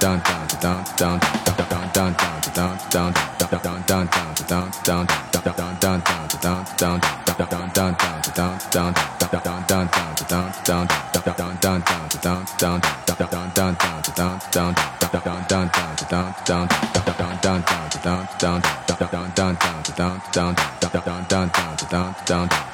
down down down down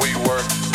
we work.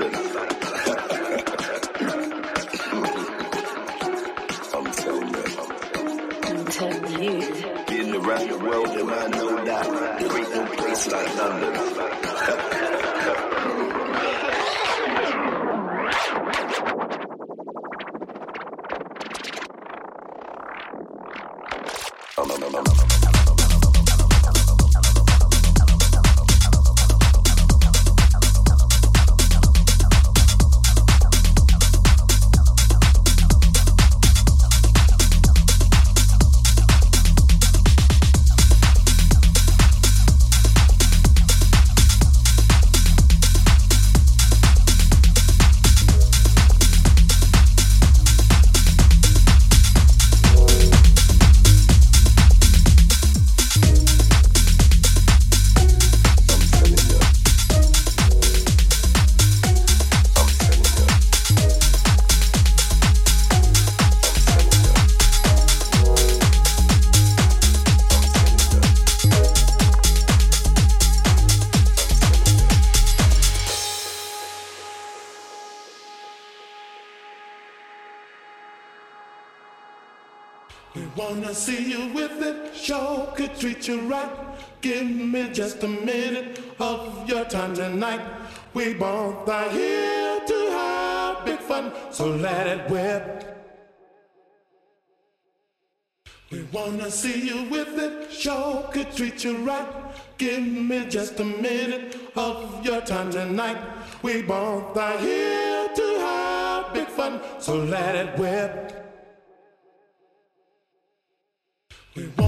i'm telling you In the rap world, and I know that there ain't no place like London. Treat you right. Give me just a minute of your time tonight. We both are here to have big fun, so let it whip. We wanna see you with it, sure could treat you right. Give me just a minute of your time tonight. We both are here to have big fun, so let it rip. We wanna